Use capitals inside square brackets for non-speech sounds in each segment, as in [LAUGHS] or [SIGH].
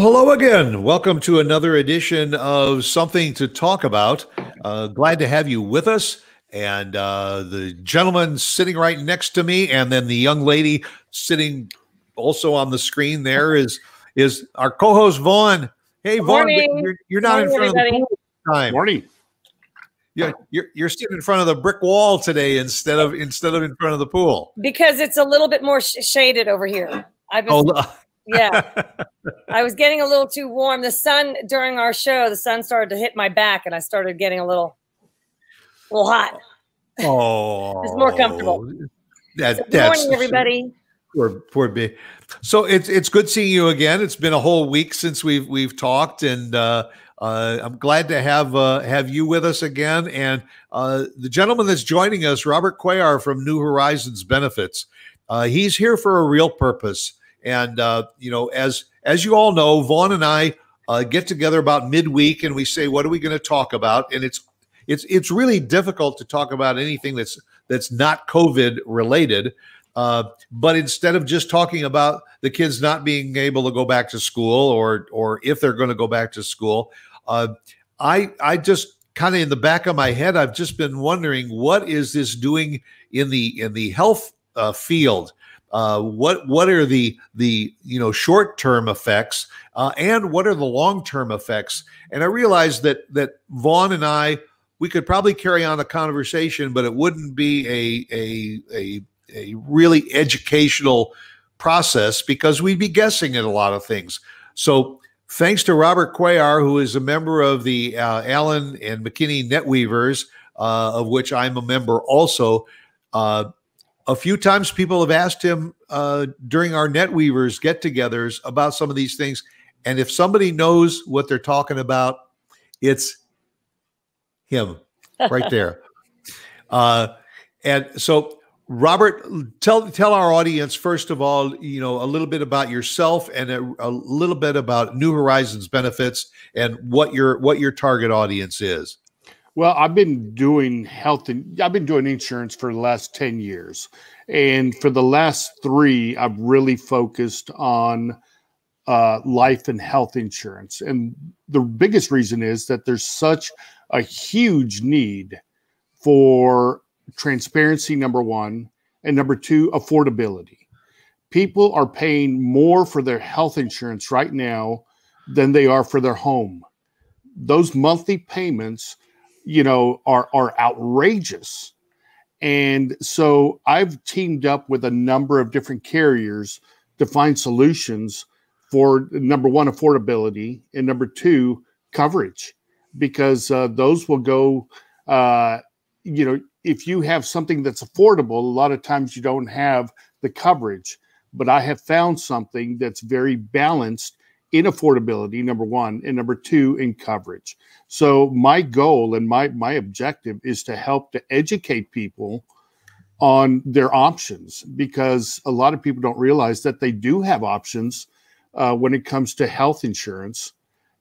Well, hello again. Welcome to another edition of Something to Talk About. Uh, glad to have you with us. And uh, the gentleman sitting right next to me, and then the young lady sitting also on the screen there is is our co-host Vaughn. Hey, Vaughn, you're, you're, not Morning, in front everybody. of the time. Morning. Yeah, you're you're sitting in front of the brick wall today instead of instead of in front of the pool because it's a little bit more sh- shaded over here. I've been, oh, yeah. [LAUGHS] I was getting a little too warm. The sun during our show, the sun started to hit my back and I started getting a little a little hot. Oh. it's more comfortable. That, so good morning, everybody. Poor, poor B. So it's it's good seeing you again. It's been a whole week since we've we've talked, and uh, uh, I'm glad to have uh, have you with us again. And uh, the gentleman that's joining us, Robert Cuellar from New Horizons Benefits, uh, he's here for a real purpose. And uh, you know, as as you all know, Vaughn and I uh, get together about midweek, and we say, "What are we going to talk about?" And it's it's it's really difficult to talk about anything that's that's not COVID related. Uh, but instead of just talking about the kids not being able to go back to school, or or if they're going to go back to school, uh, I I just kind of in the back of my head, I've just been wondering what is this doing in the in the health uh, field uh, what what are the the you know short term effects uh, and what are the long term effects? And I realized that that Vaughn and I we could probably carry on a conversation, but it wouldn't be a a a, a really educational process because we'd be guessing at a lot of things. So thanks to Robert Cuellar, who is a member of the uh, Allen and McKinney NetWeavers, uh, of which I'm a member also. Uh, a few times people have asked him uh, during our NetWeavers get togethers about some of these things. And if somebody knows what they're talking about, it's him right [LAUGHS] there. Uh, and so, Robert, tell tell our audience first of all, you know, a little bit about yourself and a, a little bit about New Horizons benefits and what your what your target audience is. Well, I've been doing health and I've been doing insurance for the last 10 years. And for the last three, I've really focused on uh, life and health insurance. And the biggest reason is that there's such a huge need for transparency, number one, and number two, affordability. People are paying more for their health insurance right now than they are for their home. Those monthly payments you know, are are outrageous. And so I've teamed up with a number of different carriers to find solutions for number one, affordability, and number two, coverage, because uh, those will go. Uh, you know, if you have something that's affordable, a lot of times you don't have the coverage. But I have found something that's very balanced in affordability, number one, and number two, in coverage. So my goal and my my objective is to help to educate people on their options because a lot of people don't realize that they do have options uh, when it comes to health insurance,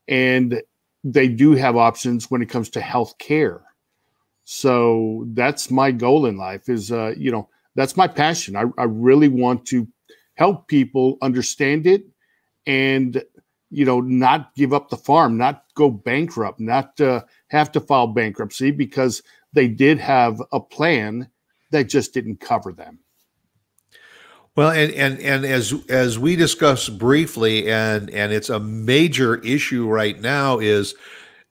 and they do have options when it comes to health care. So that's my goal in life. Is uh, you know that's my passion. I, I really want to help people understand it and you know, not give up the farm, not go bankrupt, not uh, have to file bankruptcy because they did have a plan that just didn't cover them. Well, and and and as as we discussed briefly, and and it's a major issue right now is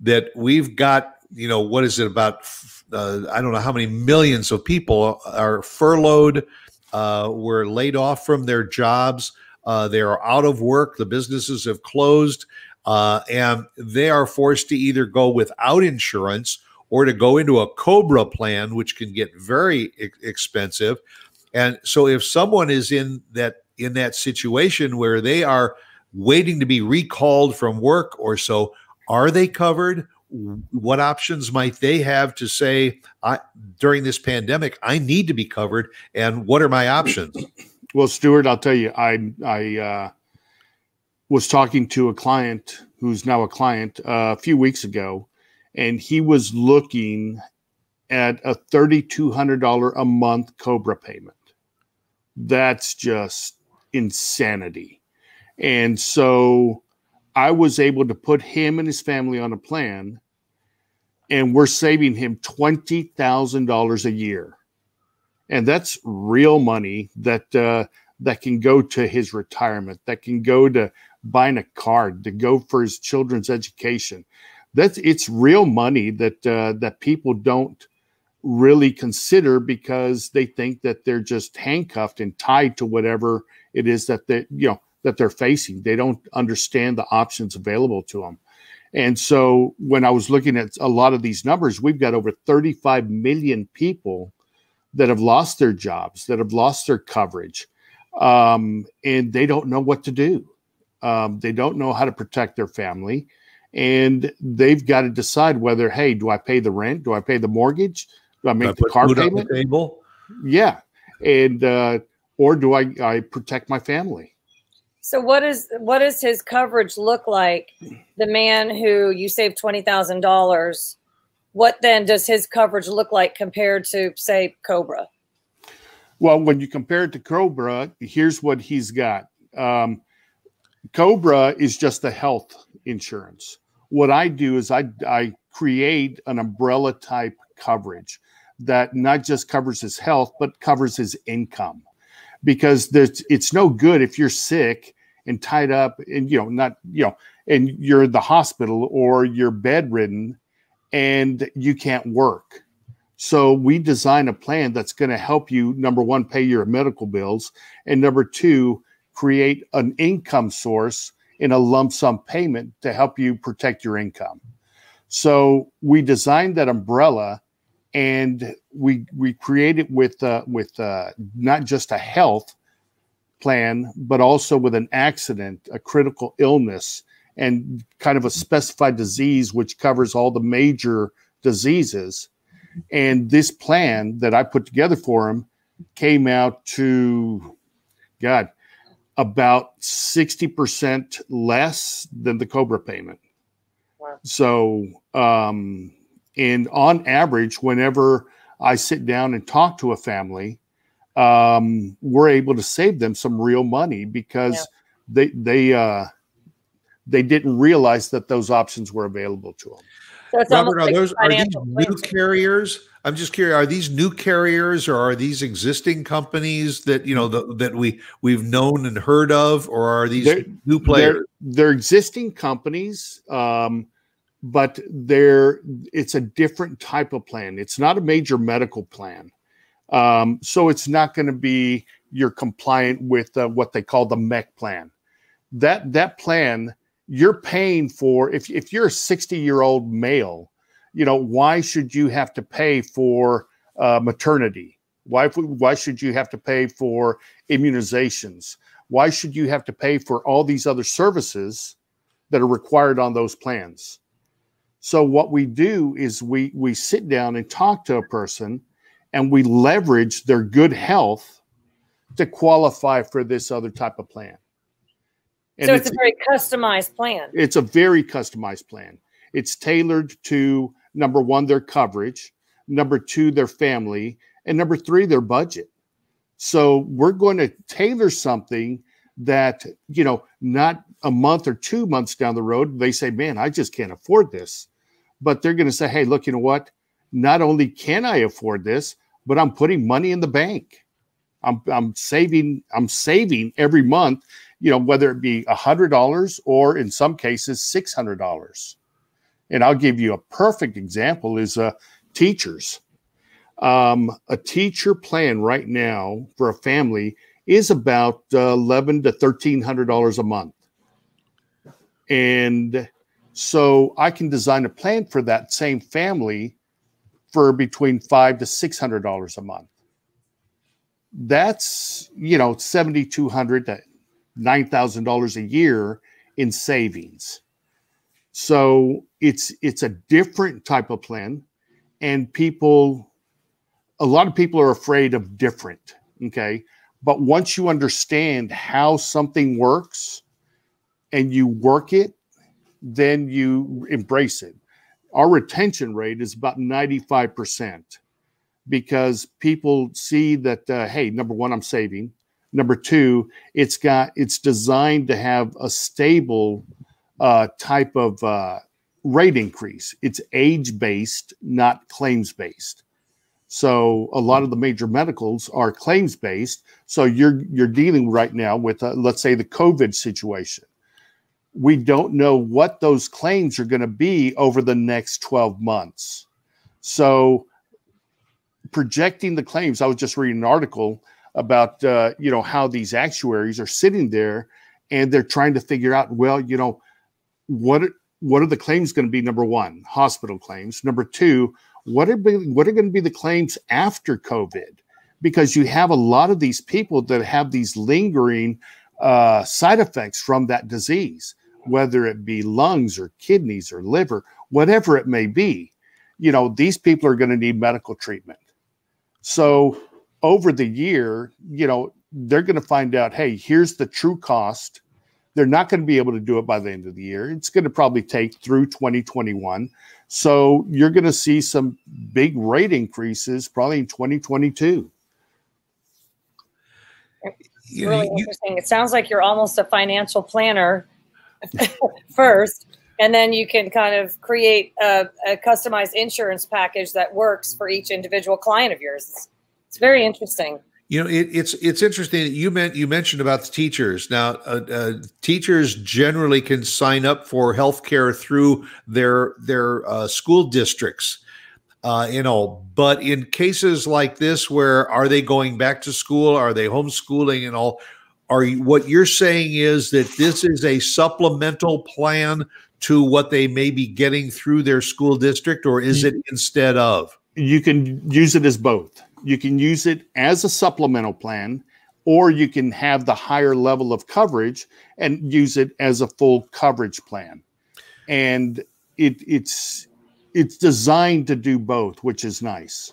that we've got you know what is it about uh, I don't know how many millions of people are furloughed, uh, were laid off from their jobs. Uh, they are out of work. The businesses have closed, uh, and they are forced to either go without insurance or to go into a Cobra plan, which can get very e- expensive. And so, if someone is in that in that situation where they are waiting to be recalled from work or so, are they covered? What options might they have to say during this pandemic? I need to be covered, and what are my options? Well, Stuart, I'll tell you, I I uh, was talking to a client who's now a client uh, a few weeks ago, and he was looking at a thirty-two hundred dollar a month Cobra payment. That's just insanity, and so I was able to put him and his family on a plan, and we're saving him $20,000 a year. And that's real money that uh, that can go to his retirement, that can go to buying a car, to go for his children's education. That's it's real money that uh, that people don't really consider because they think that they're just handcuffed and tied to whatever it is that they you know that they're facing. They don't understand the options available to them. And so when I was looking at a lot of these numbers, we've got over 35 million people that have lost their jobs, that have lost their coverage, um, and they don't know what to do. Um, they don't know how to protect their family, and they've got to decide whether, hey, do I pay the rent? Do I pay the mortgage? Do I make do I the car payment? The table? Yeah, and uh, or do I I protect my family? So what is what does his coverage look like? The man who you saved twenty thousand dollars, what then does his coverage look like compared to say Cobra? Well, when you compare it to Cobra, here's what he's got. Um, Cobra is just a health insurance. What I do is I I create an umbrella type coverage that not just covers his health but covers his income because there's it's no good if you're sick and tied up and you know not you know and you're in the hospital or you're bedridden and you can't work. So we design a plan that's going to help you number one pay your medical bills and number two create an income source in a lump sum payment to help you protect your income. So we designed that umbrella and we we create it with uh, with uh, not just a health plan, but also with an accident, a critical illness, and kind of a specified disease, which covers all the major diseases. And this plan that I put together for him came out to, God, about 60% less than the Cobra payment. Wow. So, um, and on average, whenever I sit down and talk to a family, um, we're able to save them some real money because yeah. they they uh, they didn't realize that those options were available to them. So Robert, are those are these new carriers? I'm just curious. Are these new carriers or are these existing companies that you know the, that we we've known and heard of, or are these they're, new players? They're, they're existing companies, um, but they're it's a different type of plan. It's not a major medical plan. Um, so it's not going to be you're compliant with uh, what they call the MEC plan. That that plan you're paying for if if you're a 60 year old male, you know why should you have to pay for uh, maternity? Why why should you have to pay for immunizations? Why should you have to pay for all these other services that are required on those plans? So what we do is we we sit down and talk to a person and we leverage their good health to qualify for this other type of plan. And so it's, it's, a very customized plan. It's a very customized plan. It's tailored to number one, their coverage, number two, their family, and number three, their budget. So we're going to tailor something that, you know, not a month or two months down the road, they say, man, I just can't afford this. But they're going to say, hey, look, you know what? not only can I afford this, but I'm putting money in the bank. I'm, I'm saving, I'm saving every month, you know, whether it be a hundred dollars or in some cases, $600. And I'll give you a perfect example is uh, teachers. Um, a teacher plan right now for a family is about uh, eleven to thirteen hundred dollars a month, and so I can design a plan for that same family for between five to six hundred dollars a month. That's you know seventy two hundred to nine thousand dollars a year in savings. So it's it's a different type of plan, and people, a lot of people are afraid of different. Okay, but once you understand how something works, and you work it, then you embrace it our retention rate is about 95% because people see that uh, hey number one i'm saving number two it's got it's designed to have a stable uh, type of uh, rate increase. It's age based, not claims based. So a lot of the major medicals are claims based. So you're you're dealing right now with uh, let's say the COVID situation. We don't know what those claims are going to be over the next 12 months. So projecting the claims, I was just reading an article about uh, you know how these actuaries are sitting there and they're trying to figure out well you know what what are the claims going to be number one hospital claims number two what are what are going to be the claims after COVID? Because you have a lot of these people that have these lingering uh, side effects from that disease, whether it be lungs or kidneys or liver, whatever it may be. You know, these people are going to need medical treatment. So over the year, you know, they're going to find out, hey, here's the true cost. They're not going to be able to do it by the end of the year. It's going to probably take through 2021. So you're going to see some big rate increases probably in 2022. It's really interesting. It sounds like you're almost a financial planner [LAUGHS] first, and then you can kind of create a, a, customized insurance package that works for each individual client of yours. It's, it's very interesting. You know, it, it's it's interesting. You meant you mentioned about the teachers. Now, uh, uh, teachers generally can sign up for health care through their their uh, school districts. Uh, you know, but in cases like this, where are they going back to school? Are they homeschooling and all? Are you, what you're saying is that this is a supplemental plan to what they may be getting through their school district, or is it instead of? You can use it as both you can use it as a supplemental plan, or you can have the higher level of coverage and use it as a full coverage plan. And it, it's it's designed to do both, which is nice.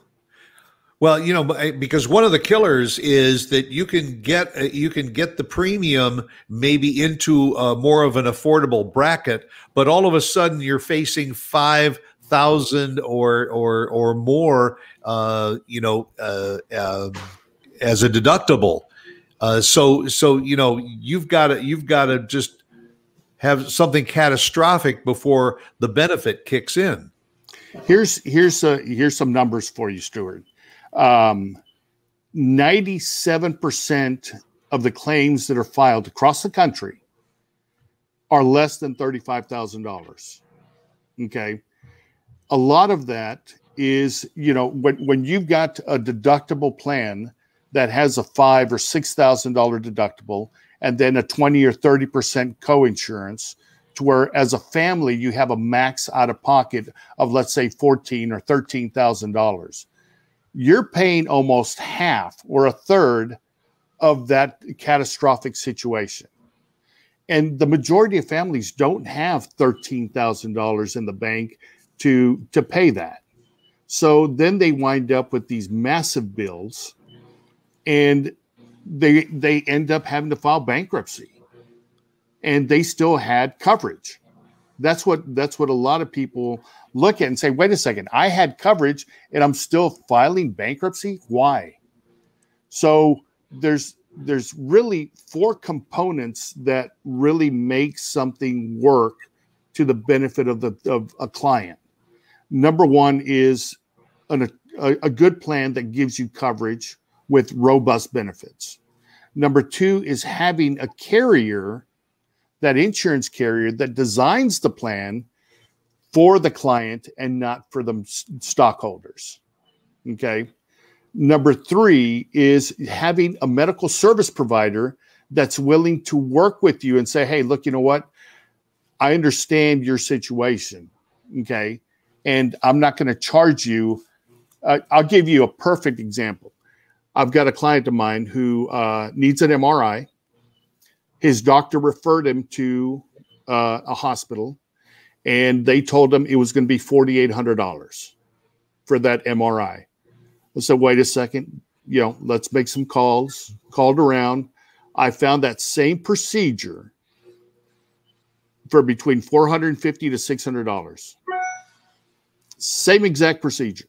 Well, you know, because one of the killers is that you can get uh, you can get the premium maybe into a more of an affordable bracket, but all of a sudden you're facing five thousand or or or more, uh, you know, uh, uh, as a deductible. Uh, so so you know you've got to you've got to just have something catastrophic before the benefit kicks in. Here's here's a, here's some numbers for you, Stuart. Um, 97% of the claims that are filed across the country are less than $35,000. Okay a lot of that is you know when when you've got a deductible plan that has a five or six thousand dollar deductible and then a 20 or 30 percent co-insurance to where as a family you have a max out of pocket of let's say 14 or 13 thousand dollars. You're paying almost half or a third of that catastrophic situation. And the majority of families don't have $13,000 in the bank to to pay that. So then they wind up with these massive bills and they they end up having to file bankruptcy. And they still had coverage. That's what that's what a lot of people look at and say, wait a second, I had coverage and I'm still filing bankruptcy. Why? So there's there's really four components that really make something work to the benefit of the of a client. Number one is an, a, a good plan that gives you coverage with robust benefits. Number two is having a carrier, that insurance carrier that designs the plan for the client and not for the stockholders. Okay. Number three is having a medical service provider that's willing to work with you and say, hey, look, you know what? I understand your situation. Okay and I'm not going to charge you. Uh, I'll give you a perfect example. I've got a client of mine who uh, needs an MRI. His doctor referred him to uh, a hospital, and they told him it was going to be $4,800 for that MRI. I said, wait a second, you know, let's make some calls. Called around. I found that same procedure for between 450 to $600. Same exact procedure.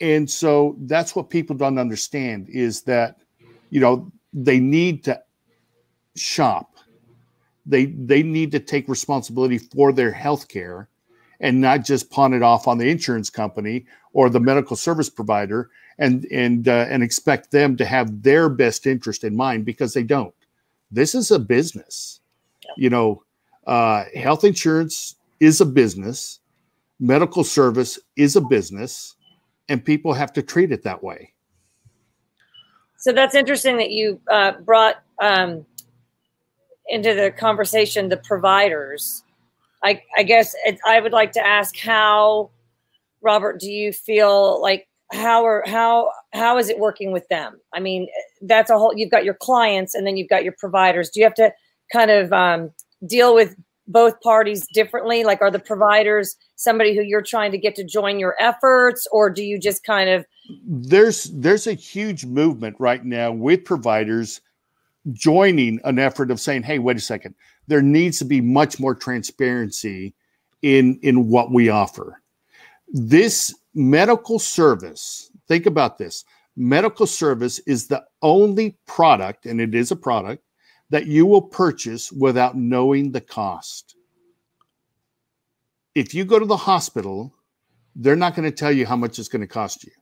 And so that's what people don't understand is that, you know, they need to shop. They they need to take responsibility for their health care and not just pawn it off on the insurance company or the medical service provider and and uh, and expect them to have their best interest in mind because they don't. This is a business. You know, uh, health insurance is a business. Medical service is a business, and people have to treat it that way. So that's interesting that you uh, brought um, into the conversation the providers. I, I guess it, I would like to ask how, Robert, do you feel like how are how how is it working with them? I mean, that's a whole. You've got your clients, and then you've got your providers. Do you have to kind of um, deal with both parties differently? Like, are the providers somebody who you're trying to get to join your efforts, or do you just kind of? There's there's a huge movement right now with providers joining an effort of saying, "Hey, wait a second. There needs to be much more transparency in in what we offer." This medical service. Think about this. Medical service is the only product, and it is a product that you will purchase without knowing the cost. If you go to the hospital, they're not going to tell you how much it's going to cost you.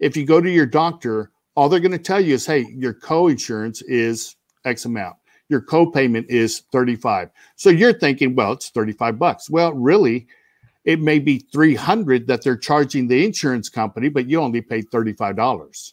If you go to your doctor, all they're going to tell you is, hey, your co-insurance is X amount. Your co-payment is 35. So you're thinking, well, it's 35 bucks. Well, really, it may be 300 that they're charging the insurance company, but you only paid $35.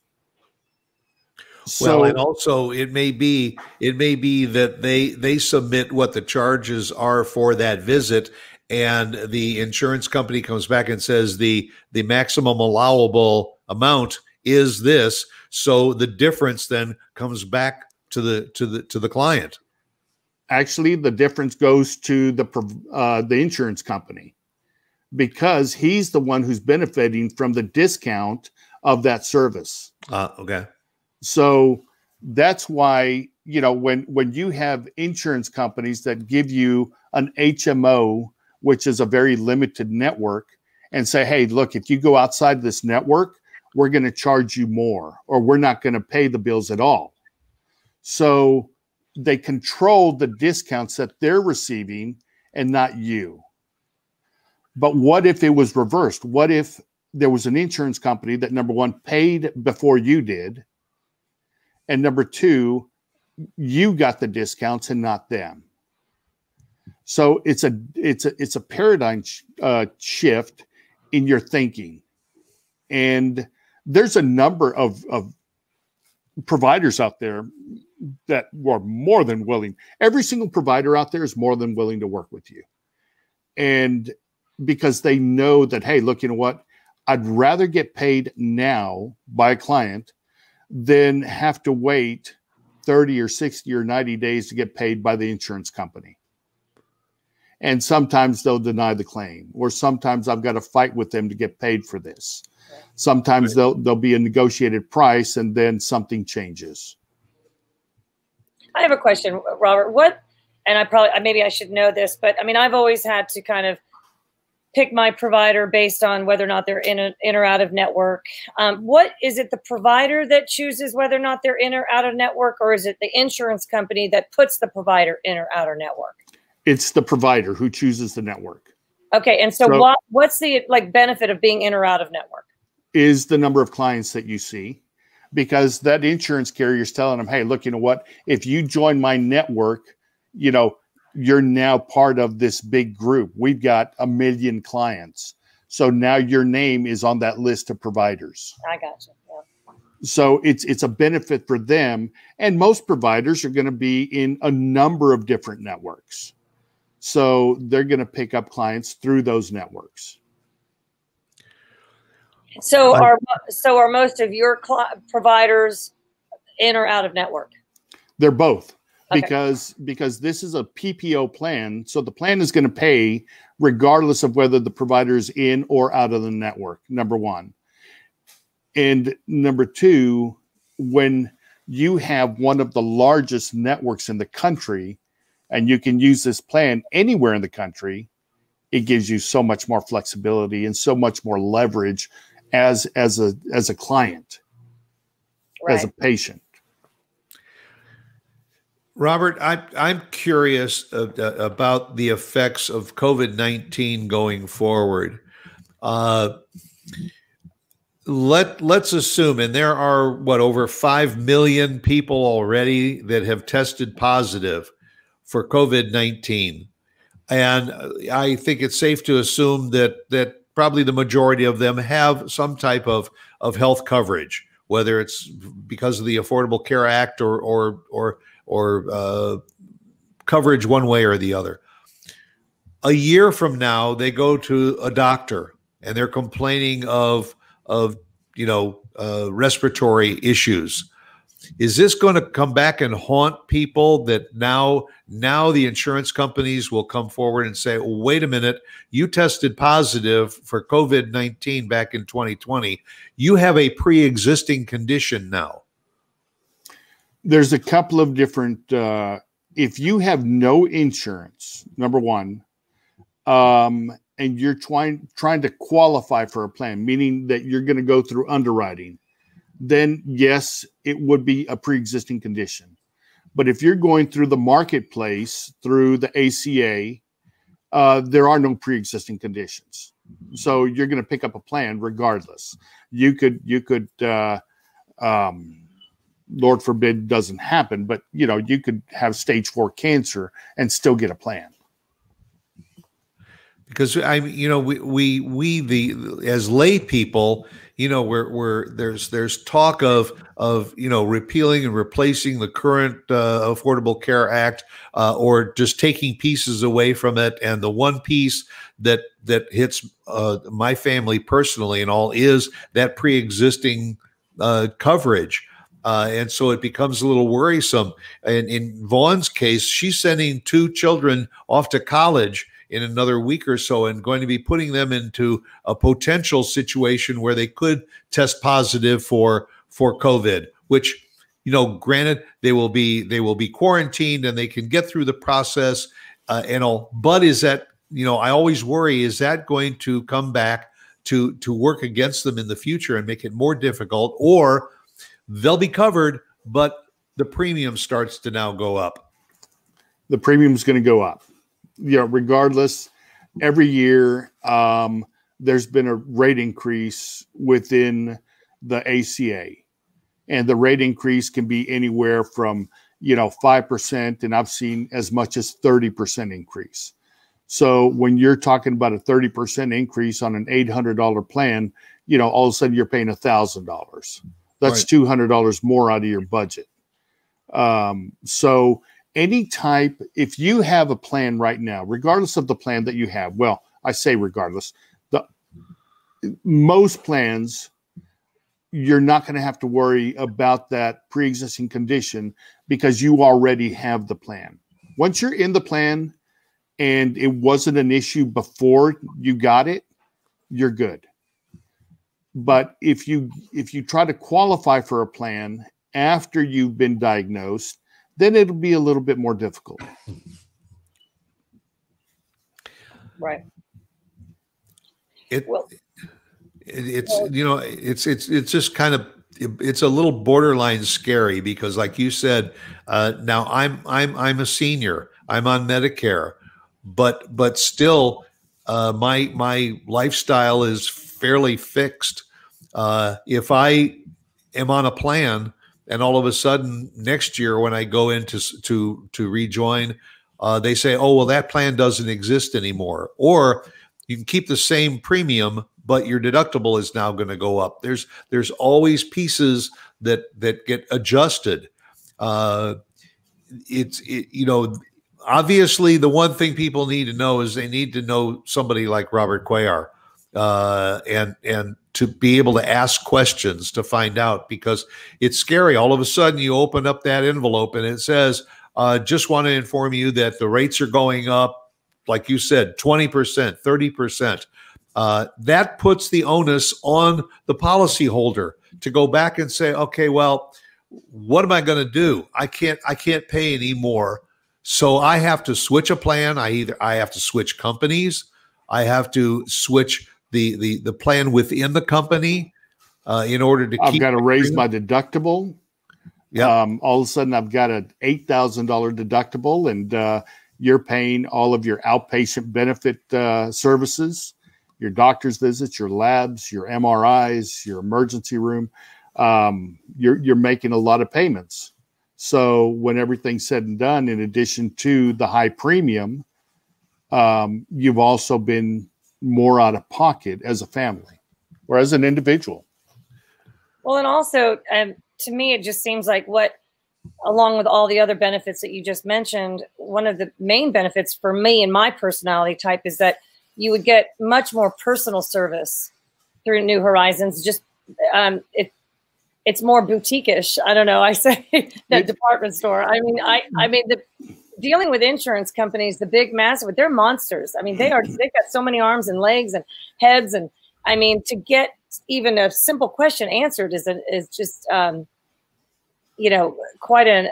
So, well, and also it may be it may be that they they submit what the charges are for that visit, and the insurance company comes back and says the the maximum allowable amount is this. So the difference then comes back to the to the to the client. Actually, the difference goes to the uh, the insurance company because he's the one who's benefiting from the discount of that service. Uh, okay. So that's why you know when when you have insurance companies that give you an HMO, which is a very limited network, and say, hey, look, if you go outside this network, we're going to charge you more, or we're not going to pay the bills at all. So they control the discounts that they're receiving and not you. But what if it was reversed? What if there was an insurance company that number one paid before you did, and number two, you got the discounts and not them. So it's a it's a it's a paradigm uh, shift in your thinking, and there's a number of of providers out there that are more than willing. Every single provider out there is more than willing to work with you, and because they know that hey, look, you know what? I'd rather get paid now by a client than have to wait 30 or 60 or 90 days to get paid by the insurance company. And sometimes they'll deny the claim, or sometimes I've got to fight with them to get paid for this. Sometimes there'll, there'll be a negotiated price and then something changes. I have a question, Robert. What, and I probably, maybe I should know this, but I mean, I've always had to kind of pick my provider based on whether or not they're in, a, in or out of network. Um, what is it the provider that chooses whether or not they're in or out of network, or is it the insurance company that puts the provider in or out of network? It's the provider who chooses the network. Okay, and so, so what what's the like benefit of being in or out of network? Is the number of clients that you see. Because that insurance carrier is telling them, hey, look, you know what? If you join my network, you know, you're now part of this big group. We've got a million clients. So now your name is on that list of providers. I got you. Yeah. So it's it's a benefit for them. And most providers are going to be in a number of different networks. So they're going to pick up clients through those networks. So are so are most of your providers in or out of network? They're both okay. because this is a PPO plan, so the plan is going to pay regardless of whether the provider is in or out of the network. Number one, and number two, when you have one of the largest networks in the country, and you can use this plan anywhere in the country, it gives you so much more flexibility and so much more leverage as as a as a client, right. as a patient. Robert, I, I'm curious uh, about the effects of COVID 19 going forward. Uh, let let's assume, and there are what over five million people already that have tested positive for COVID nineteen, and I think it's safe to assume that that probably the majority of them have some type of of health coverage, whether it's because of the Affordable Care Act or or or or uh, coverage one way or the other. A year from now, they go to a doctor and they're complaining of of you know uh, respiratory issues. Is this going to come back and haunt people that now now the insurance companies will come forward and say, well, "Wait a minute, you tested positive for COVID nineteen back in 2020. You have a pre existing condition now." There's a couple of different. Uh, if you have no insurance, number one, um, and you're trying trying to qualify for a plan, meaning that you're going to go through underwriting, then yes, it would be a pre-existing condition. But if you're going through the marketplace through the ACA, uh, there are no pre-existing conditions, so you're going to pick up a plan regardless. You could you could, uh, um, Lord forbid, doesn't happen, but you know you could have stage four cancer and still get a plan because I, you know, we we we the as lay people, you know, we're we're there's there's talk of of you know repealing and replacing the current uh, Affordable Care Act, uh, or just taking pieces away from it, and the one piece that that hits uh, my family personally and all is that pre-existing uh, coverage. Uh, and so it becomes a little worrisome. And in Vaughn's case, she's sending two children off to college in another week or so and going to be putting them into a potential situation where they could test positive for for covid which you know granted they will be they will be quarantined and they can get through the process uh, and all but is that you know i always worry is that going to come back to to work against them in the future and make it more difficult or they'll be covered but the premium starts to now go up the premium is going to go up know, regardless, every year um, there's been a rate increase within the ACA, and the rate increase can be anywhere from you know five percent, and I've seen as much as thirty percent increase. So when you're talking about a thirty percent increase on an eight hundred dollar plan, you know all of a sudden you're paying a thousand dollars. That's right. two hundred dollars more out of your budget. Um, so any type, if you have a plan right now, regardless of the plan that you have, well, I say regardless, the most plans you're not going to have to worry about that pre-existing condition because you already have the plan. Once you're in the plan and it wasn't an issue before you got it, you're good. But if you if you try to qualify for a plan after you've been diagnosed, then it'll be a little bit more difficult. Right. It, well, it, it's well, you know it's it's it's just kind of it's a little borderline scary because like you said uh, now i'm i'm i'm a senior i'm on medicare but but still uh, my my lifestyle is fairly fixed uh, if i am on a plan and all of a sudden next year when I go in to to to rejoin, uh, they say, "Oh, well, that plan doesn't exist anymore," or you can keep the same premium, but your deductible is now going to go up. There's there's always pieces that that get adjusted. Uh, it's it, you know obviously the one thing people need to know is they need to know somebody like Robert Cuellar uh, and and to be able to ask questions to find out because it's scary. All of a sudden, you open up that envelope and it says, uh, "Just want to inform you that the rates are going up, like you said, twenty percent, thirty percent." Uh, that puts the onus on the policyholder to go back and say, "Okay, well, what am I going to do? I can't. I can't pay anymore." So I have to switch a plan. I either I have to switch companies. I have to switch the the the plan within the company uh, in order to I've got to raise my deductible. Yeah. Um, all of a sudden, I've got an eight thousand dollar deductible, and uh, you're paying all of your outpatient benefit uh, services, your doctor's visits, your labs, your MRIs, your emergency room. Um, you're you're making a lot of payments. So when everything's said and done, in addition to the high premium, um, you've also been more out of pocket as a family or as an individual. Well, and also, um, to me, it just seems like what, along with all the other benefits that you just mentioned, one of the main benefits for me and my personality type is that you would get much more personal service through New Horizons. Just um, it, it's more boutique-ish. I don't know. I say [LAUGHS] that department store. I mean, I, I mean the dealing with insurance companies, the big massive, they're monsters. I mean, they are. They've got so many arms and legs and heads, and I mean, to get even a simple question answered is a, is just um, you know quite a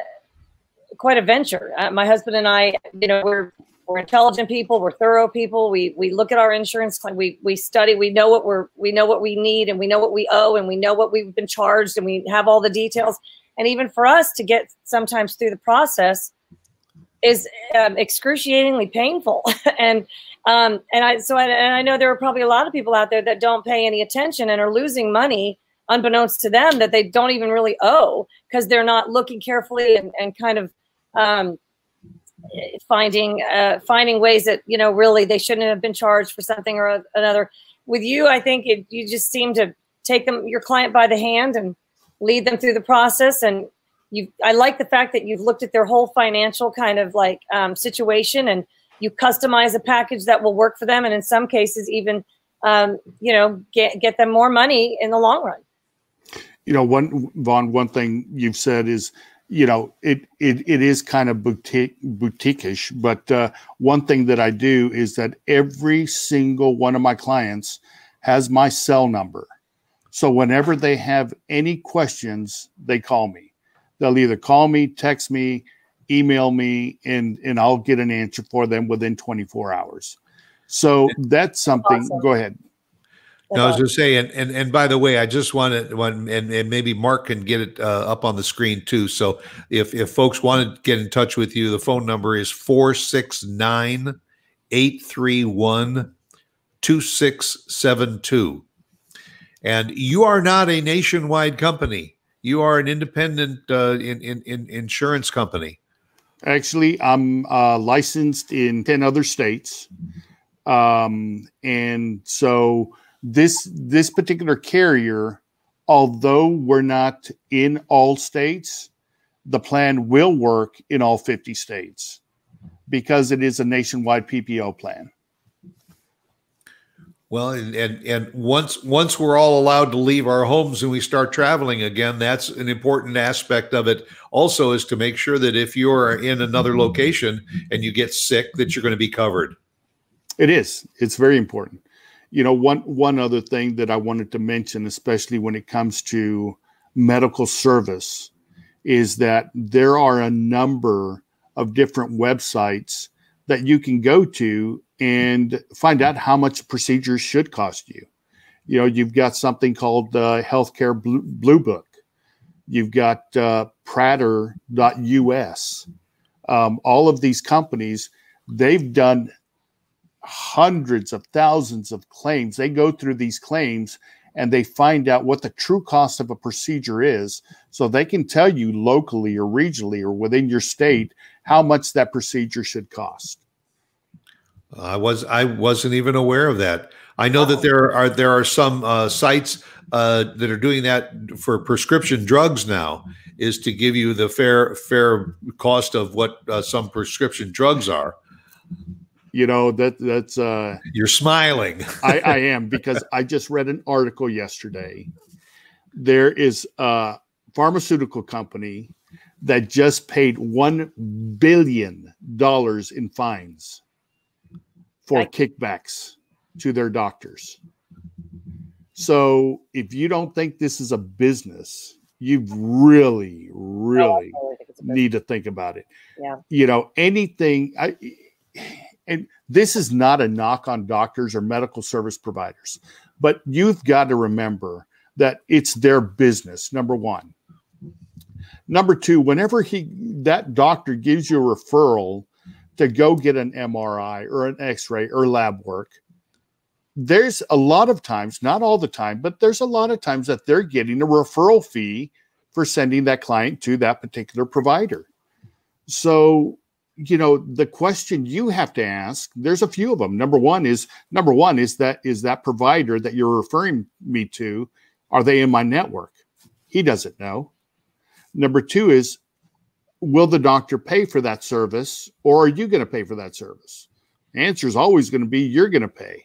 quite a venture. Uh, my husband and I, you know, we're we're intelligent people, we're thorough people. We we look at our insurance claim, we we study, we know what we're we know what we need, and we know what we owe, and we know what we've been charged, and we have all the details. And even for us to get sometimes through the process is um, excruciatingly painful. [LAUGHS] and um, and I so I, and I know there are probably a lot of people out there that don't pay any attention and are losing money unbeknownst to them that they don't even really owe because they're not looking carefully and, and kind of um, finding uh, finding ways that you know really they shouldn't have been charged for something or another. With you, I think it, you just seem to take them your client by the hand and lead them through the process and you i like the fact that you've looked at their whole financial kind of like um, situation and you customize a package that will work for them and in some cases even um, you know get get them more money in the long run. You know one vaughn one thing you've said is you know it it, it is kind of boutique boutiqueish but uh, one thing that i do is that every single one of my clients has my cell number. So whenever they have any questions they call me they'll either call me text me email me and and I'll get an answer for them within 24 hours. So that's something. Awesome. Go ahead. No, I was going to say, and, and and by the way, I just wanted one, and, and maybe Mark can get it uh, up on the screen too. So if if folks want to get in touch with you, the phone number is 469 831 2672. And you are not a nationwide company. You are an independent uh, in, in, in insurance company. Actually, I'm uh, licensed in 10 other states. Um, and so this this particular carrier, although we're not in all states, the plan will work in all 50 states because it is a nationwide PPO plan. Well, and, and and once once we're all allowed to leave our homes and we start traveling again, that's an important aspect of it. Also, is to make sure that if you're in another location and you get sick, that you're going to be covered. It is. It's very important. You know, one one other thing that I wanted to mention, especially when it comes to medical service, is that there are a number of different websites that you can go to and find out how much procedures should cost you. You know, you've got something called uh, Healthcare Blue, Blue Book. You've got uh. Um, all of these companies, they've done hundreds of thousands of claims. They go through these claims and they find out what the true cost of a procedure is so they can tell you locally or regionally or within your state how much that procedure should cost I was I wasn't even aware of that. I know that there are there are some uh, sites uh, that are doing that for prescription drugs now, is to give you the fair fair cost of what uh, some prescription drugs are. You know that that's uh, you're smiling. [LAUGHS] I, I am because I just read an article yesterday. There is a pharmaceutical company that just paid one billion dollars in fines for kickbacks to their doctors. So if you don't think this is a business, you really, really need to think about it. Yeah. You know, anything I and this is not a knock on doctors or medical service providers, but you've got to remember that it's their business, number one. Number two, whenever he that doctor gives you a referral to go get an MRI or an X-ray or lab work, there's a lot of times, not all the time, but there's a lot of times that they're getting a referral fee for sending that client to that particular provider. So, you know, the question you have to ask, there's a few of them. Number one is number one is that is that provider that you're referring me to, are they in my network? He doesn't know. Number two is will the doctor pay for that service or are you going to pay for that service? Answer is always going to be you're going to pay.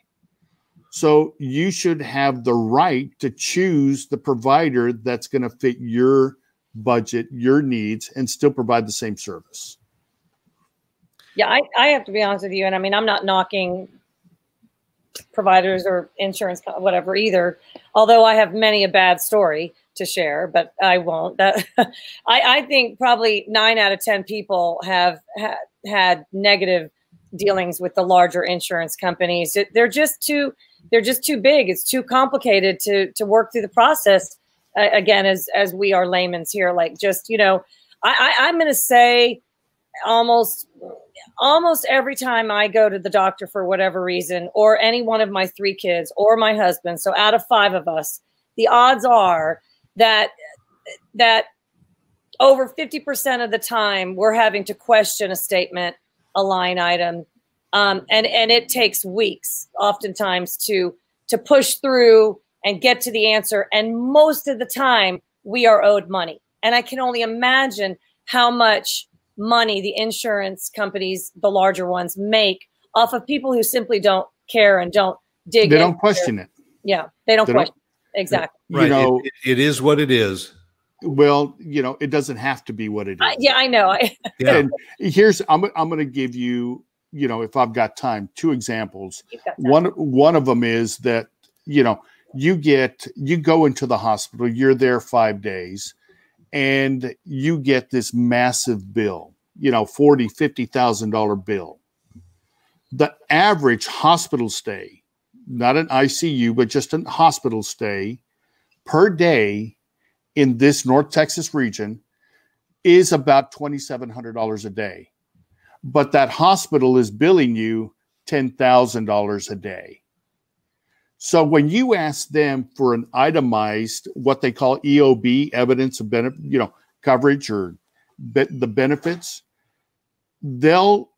So you should have the right to choose the provider that's going to fit your budget, your needs, and still provide the same service. Yeah, I, I have to be honest with you. And I mean, I'm not knocking providers or insurance, whatever either, although I have many a bad story to share, but I won't. That [LAUGHS] I, I think probably nine out of 10 people have ha- had negative dealings with the larger insurance companies. They're just too, they're just too big. It's too complicated to to work through the process. Uh, again, as as we are layman's here, like just you know, I, I I'm going to say almost almost every time I go to the doctor for whatever reason, or any one of my three kids, or my husband. So out of five of us, the odds are that that over 50% of the time we're having to question a statement, a line item, um, and and it takes weeks, oftentimes, to to push through and get to the answer. And most of the time, we are owed money. And I can only imagine how much money the insurance companies, the larger ones, make off of people who simply don't care and don't dig. They don't question it. Yeah, they don't they question. Don't, exactly. Right. You know, it, it is what it is. Well, you know, it doesn't have to be what it is. I, yeah, I know. [LAUGHS] yeah. And here's I'm I'm going to give you you know, if I've got time, two examples. One one of them is that you know you get you go into the hospital, you're there five days, and you get this massive bill, you know, forty, fifty thousand dollar bill. The average hospital stay, not an ICU, but just a hospital stay per day in this North Texas region is about $2,700 a day but that hospital is billing you $10,000 a day. So when you ask them for an itemized, what they call EOB, evidence of benefit, you know, coverage or be- the benefits, they'll,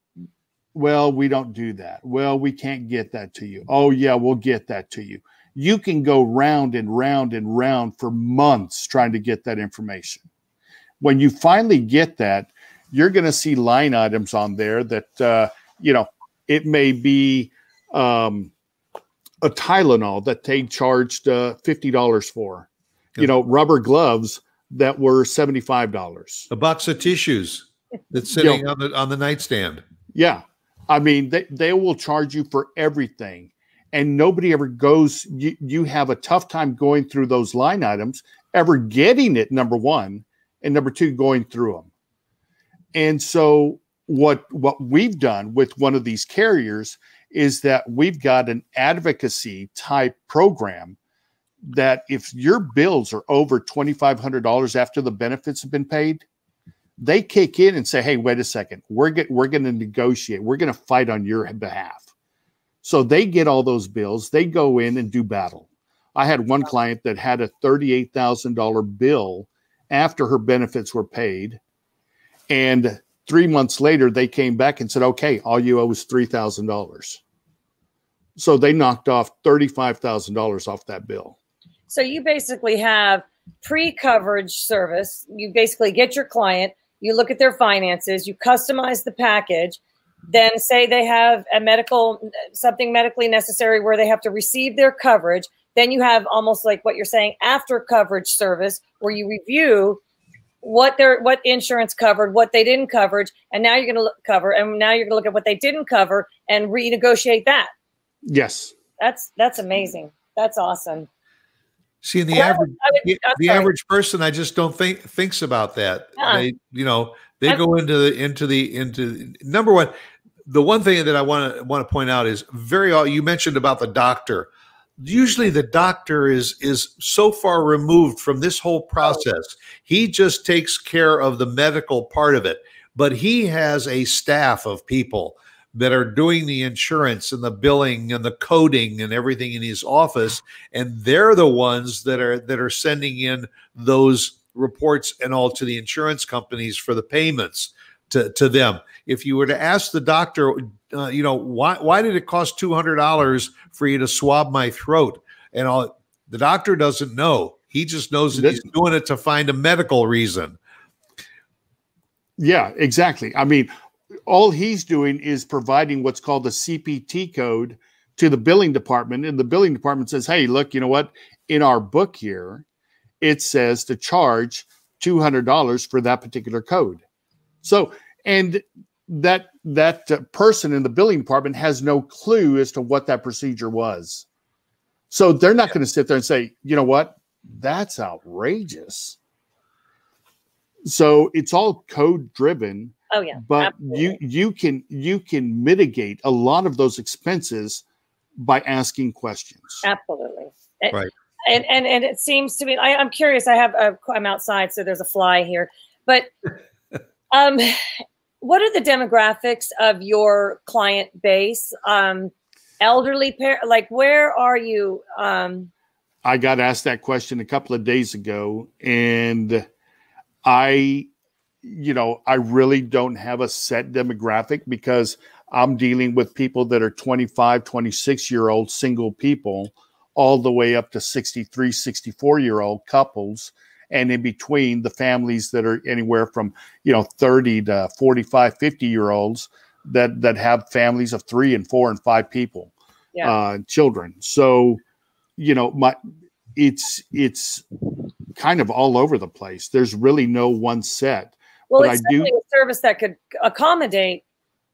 well, we don't do that. Well, we can't get that to you. Oh, yeah, we'll get that to you. You can go round and round and round for months trying to get that information. When you finally get that, you're going to see line items on there that uh, you know it may be um, a Tylenol that they charged uh, fifty dollars for, you know, rubber gloves that were seventy five dollars, a box of tissues that's sitting on the on the nightstand. Yeah, I mean they they will charge you for everything, and nobody ever goes. You you have a tough time going through those line items, ever getting it. Number one, and number two, going through them. And so what what we've done with one of these carriers is that we've got an advocacy type program that if your bills are over $2500 after the benefits have been paid they kick in and say hey wait a second we're get, we're going to negotiate we're going to fight on your behalf so they get all those bills they go in and do battle i had one client that had a $38000 bill after her benefits were paid and three months later, they came back and said, okay, all you owe is $3,000. So they knocked off $35,000 off that bill. So you basically have pre coverage service. You basically get your client, you look at their finances, you customize the package. Then say they have a medical something medically necessary where they have to receive their coverage. Then you have almost like what you're saying after coverage service where you review what their what insurance covered, what they didn't cover, and now you're going to cover, and now you're going to look at what they didn't cover and renegotiate that. Yes, that's that's amazing. That's awesome. See, the well, average would, the, the average person, I just don't think thinks about that. Uh-uh. They, you know, they go into the into the into number one. The one thing that I want to want to point out is very. All you mentioned about the doctor. usually the doctor is is so far removed from this whole process. He just takes care of the medical part of it, but he has a staff of people that are doing the insurance and the billing and the coding and everything in his office and they're the ones that are that are sending in those reports and all to the insurance companies for the payments to, to them. If you were to ask the doctor uh, you know why why did it cost $200 for you to swab my throat? And all the doctor doesn't know. He just knows that he's doing it to find a medical reason. Yeah exactly. I mean all he's doing is providing what's called a CPT code to the billing department. And the billing department says, hey, look, you know what? In our book here, it says to charge $200 for that particular code. So, and that that uh, person in the billing department has no clue as to what that procedure was. So they're not going to sit there and say, you know what? That's outrageous. So it's all code driven Oh yeah. But absolutely. you you can you can mitigate a lot of those expenses by asking questions. Absolutely. Right. And and and it seems to me I, am curious. I have a, I'm outside, so there's a fly here. But [LAUGHS] um, what are the demographics of your client base? Um, elderly pair, like where are you? Um, I got asked that question a couple of days ago, and I you know, I really don't have a set demographic because I'm dealing with people that are 25, 26 year old single people, all the way up to 63, 64 year old couples. And in between the families that are anywhere from, you know, 30 to 45, 50 year olds that, that have families of three and four and five people, yeah. uh, children. So, you know, my, it's, it's kind of all over the place. There's really no one set well, but it's I do, a service that could accommodate,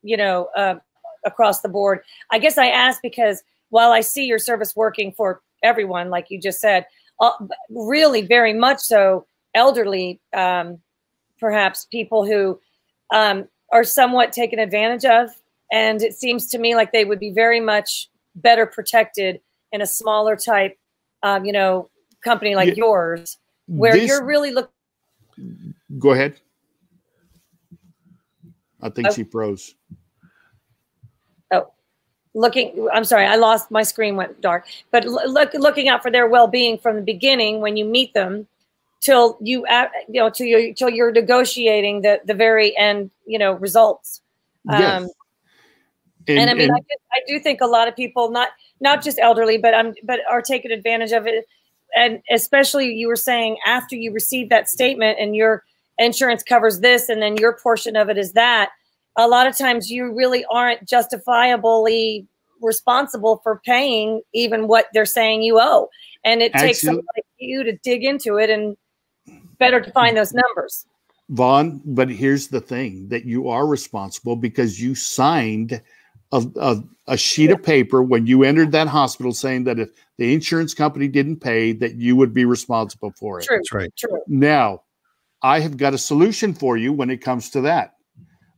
you know, uh, across the board. I guess I ask because while I see your service working for everyone, like you just said, uh, really very much so elderly, um, perhaps people who um, are somewhat taken advantage of. And it seems to me like they would be very much better protected in a smaller type, um, you know, company like yeah, yours, where this, you're really looking. Go ahead. I think oh. she froze. Oh, looking. I'm sorry, I lost my screen went dark. But look, looking out for their well-being from the beginning when you meet them, till you you know till you till you're negotiating the the very end you know results. Yes. Um, and, and, I mean, and, I, just, I do think a lot of people, not not just elderly, but um, but are taking advantage of it, and especially you were saying after you receive that statement and you're insurance covers this and then your portion of it is that a lot of times you really aren't justifiably responsible for paying even what they're saying you owe. And it takes somebody like you to dig into it and better to find those numbers. Vaughn but here's the thing that you are responsible because you signed a, a, a sheet of paper when you entered that hospital saying that if the insurance company didn't pay that you would be responsible for it. True that's right. true. Now I have got a solution for you when it comes to that.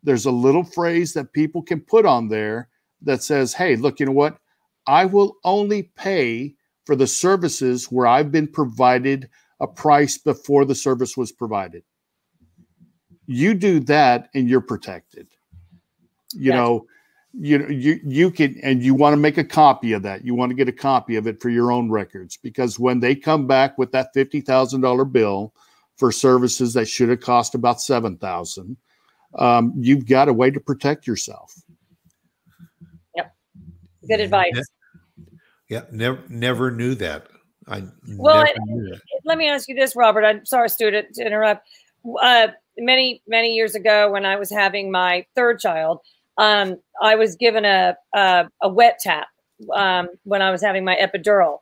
There's a little phrase that people can put on there that says, hey, look, you know what? I will only pay for the services where I've been provided a price before the service was provided. You do that and you're protected. You yes. know, you know, you you can and you want to make a copy of that. You want to get a copy of it for your own records because when they come back with that fifty thousand dollar bill, for services that should have cost about seven thousand. Um, you've got a way to protect yourself. Yep, good advice. Yeah, never never knew that. I well, that. let me ask you this, Robert. I'm sorry, Stuart, to interrupt. Uh, many many years ago, when I was having my third child, um, I was given a a, a wet tap um, when I was having my epidural.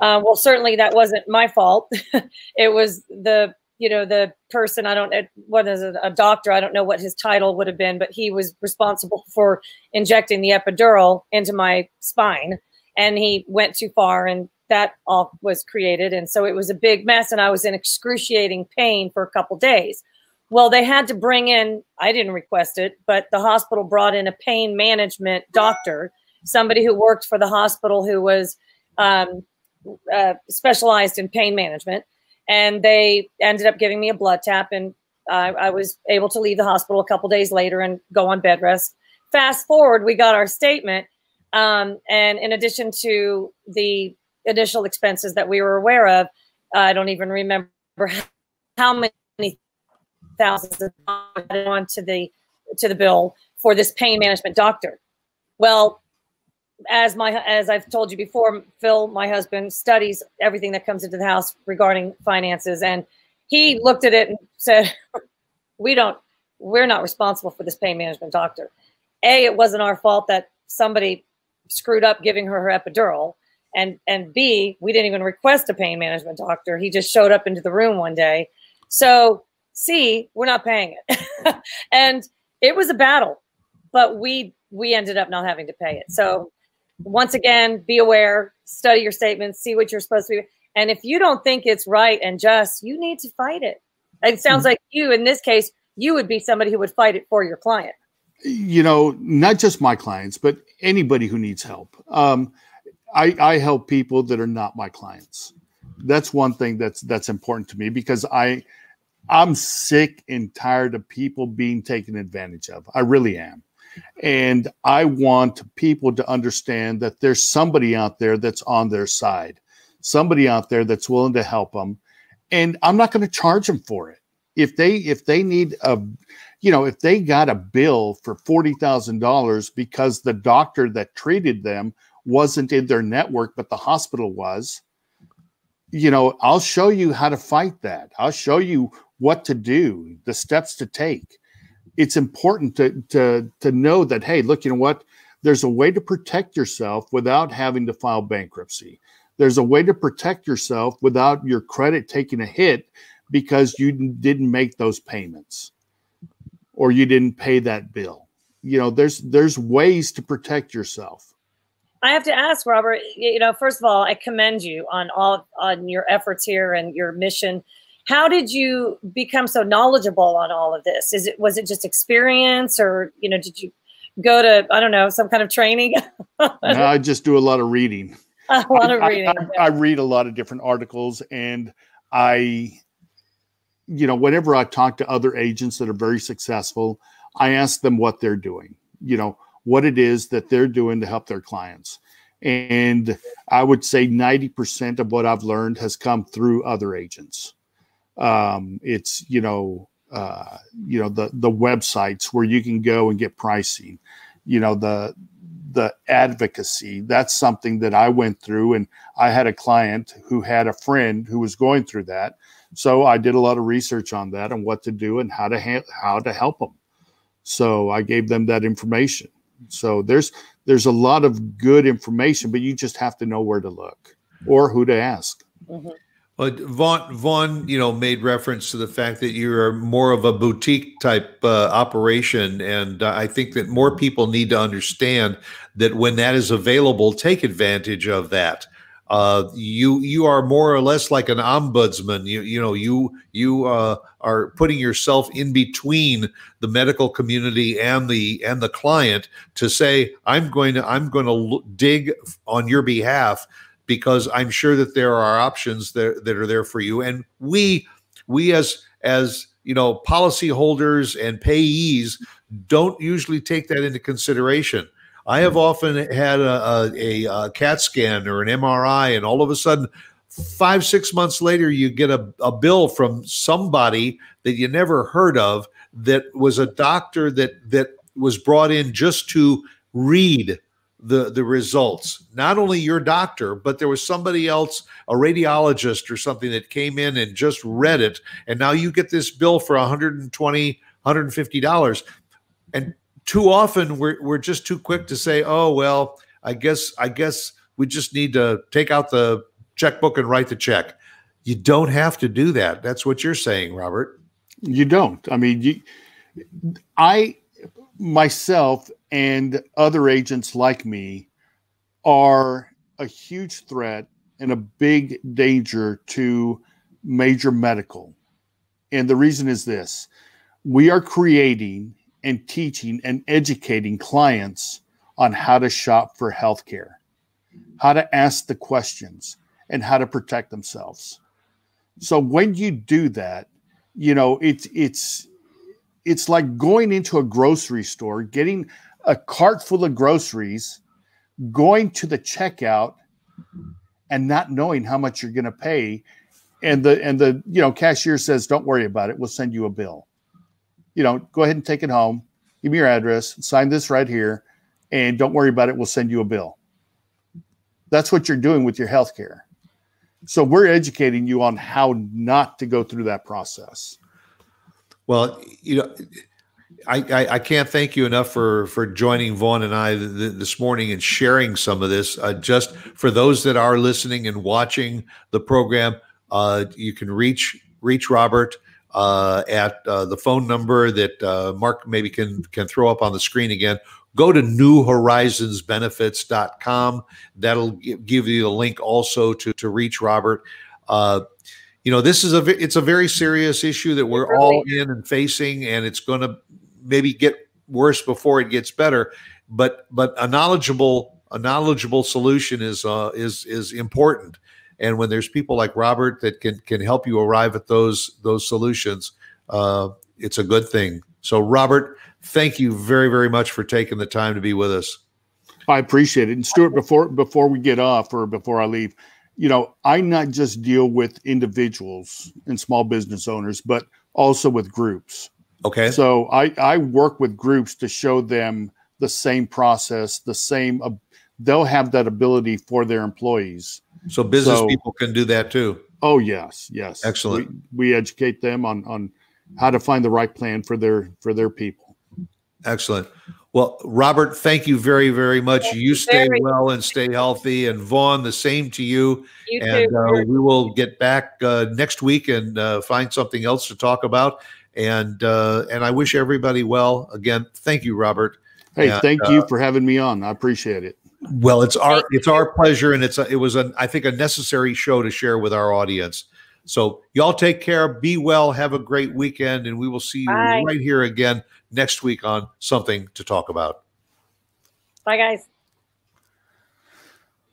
Uh, well, certainly that wasn't my fault. [LAUGHS] it was the you know the person i don't what is it, a doctor i don't know what his title would have been but he was responsible for injecting the epidural into my spine. And he went too far and that all was created. And so it was a big mess and i was in excruciating pain for a couple days. Well they had to bring in i didn't request it but the hospital brought in a pain management doctor somebody who worked for the hospital who was um, uh, specialized in pain management, and they ended up giving me a blood tap, and uh, I was able to leave the hospital a couple days later and go on bed rest. Fast forward, we got our statement, um, and in addition to the initial expenses that we were aware of, I don't even remember how many thousands of dollars on to the to the bill for this pain management doctor. Well, as my as I've told you before, Phil, my husband studies everything that comes into the house regarding finances, and he looked at it and said, [LAUGHS] "We don't, we're not responsible for this pain management doctor. A, it wasn't our fault that somebody screwed up giving her her epidural, and and B, we didn't even request a pain management doctor. He just showed up into the room one day. So C, we're not paying it, [LAUGHS] and it was a battle, but we we ended up not having to pay it. So once again, be aware, study your statements, see what you're supposed to be. And if you don't think it's right and just, you need to fight it. It sounds mm-hmm. like you, in this case, you would be somebody who would fight it for your client. You know, not just my clients, but anybody who needs help. Um, I, I help people that are not my clients. That's one thing that's that's important to me because I I'm sick and tired of people being taken advantage of. I really am. And I want people to understand that there's somebody out there that's on their side, somebody out there that's willing to help them. And I'm not going to charge them for it. If they if they need a you know, if they got a bill for $40,000 because the doctor that treated them wasn't in their network but the hospital was, you know, I'll show you how to fight that. I'll show you what to do, the steps to take it's important to to to know that hey, look, you know what? There's a way to protect yourself without having to file bankruptcy. There's a way to protect yourself without your credit taking a hit because you didn't make those payments or you didn't pay that bill. You know, there's there's ways to protect yourself. I have to ask Robert, you know, first of all, I commend you on all on your efforts here and your mission how did you become so knowledgeable on all of this? Is it was it just experience or you know did you go to i don't know some kind of training? [LAUGHS] No, i just do a lot of reading. [LAUGHS] A lot of reading I, I, I, read a lot of different articles and i you know whenever i talk to other agents that are very successful i ask them what they're doing you know what it is that they're doing to help their clients. And i would say 90% of what i've learned has come through other agents um, it's you know uh, you know the the websites where you can go and get pricing. You know the the advocacy that's something that I went through, and I had a client who had a friend who was going through that. So I did a lot of research on that and what to do and how to ha- how to help them. So I gave them that information. So there's there's a lot of good information, but you just have to know where to look or who to ask. Mm-hmm. But Vaughn, Vaughn, you know, made reference to the fact that you're more of a boutique type uh, operation, and uh, I think that more people need to understand that when that is available, take advantage of that. Uh, you you are more or less like an ombudsman. You you know you you uh, are putting yourself in between the medical community and the and the client to say I'm going to I'm going to dig on your behalf because I'm sure that there are options that, that are there for you. And we, we as as you know, policyholders and payees don't usually take that into consideration. I have mm-hmm. often had a, a, a, CAT scan or an MRI, and all of a sudden, five, six months later, you get a, a bill from somebody that you never heard of that was a doctor that that was brought in just to read the the results. Not only your doctor but there was somebody else a radiologist or something that came in and just read it and now you get this bill for 120 150 dollars. And too often we're, we're just too quick to say oh well i guess i guess we just need to take out the checkbook and write the check. You don't have to do that. That's what you're saying robert. You don't. I mean you i myself and other agents like me are a huge threat and a big danger to major medical. And the reason is this we are creating and teaching and educating clients on how to shop for healthcare. how to ask the questions, and how to protect themselves. So when you do that, you know, it's it's it's like going into a grocery store, getting a cart full of groceries, going to the checkout and not knowing how much you're going to pay. And the and the you know cashier says don't worry about it. We'll send you a bill. You know go ahead and take it home. Give me your address. Sign this right here. And don't worry about it. We'll send you a bill. That's what you're doing with your health care so we're educating you on how not to go through that process well you know I, I, I, can't thank you enough for for joining Vaughn and I th- this morning and sharing some of this. Uh, just for those that are listening and watching the program, uh, you can reach reach Robert uh, at uh, the phone number that uh, Mark maybe can can throw up on the screen again. Go to newhorizonsbenefits.com. That'll give you a link also to to reach Robert. You know, this is a it's a very serious issue that we're all in and facing, and it's going to maybe get worse before it gets better. But but a knowledgeable a knowledgeable solution is uh, is is important. And when there's people like Robert that can can help you arrive at those those solutions, uh, it's a good thing. So Robert, thank you very very much for taking the time to be with us. I appreciate it. And Stuart, before before we get off or before I leave, you know, I not just deal with individuals and small business owners, but also with groups. Okay. So I, I work with groups to show them the same process, the same, uh, they'll have that ability for their employees. So business so, people can do that too. Oh yes, yes. Excellent. We, we educate them on, on how to find the right plan for their, for their people. Excellent. Well, Robert, thank you very, very much. Thank you stay well and stay healthy. And Vaughn, the same to you. you and uh, we will get back uh, next week and uh, find something else to talk about and uh, and I wish everybody well. Again, thank you, Robert. Hey, and, thank you uh, for having me on. I appreciate it. Well, it's our it's our pleasure, and it's a, it was a I think a necessary show to share with our audience. So y'all take care, be well, have a great weekend, and we will see you Bye. right here again next week on something to talk about. Bye, guys.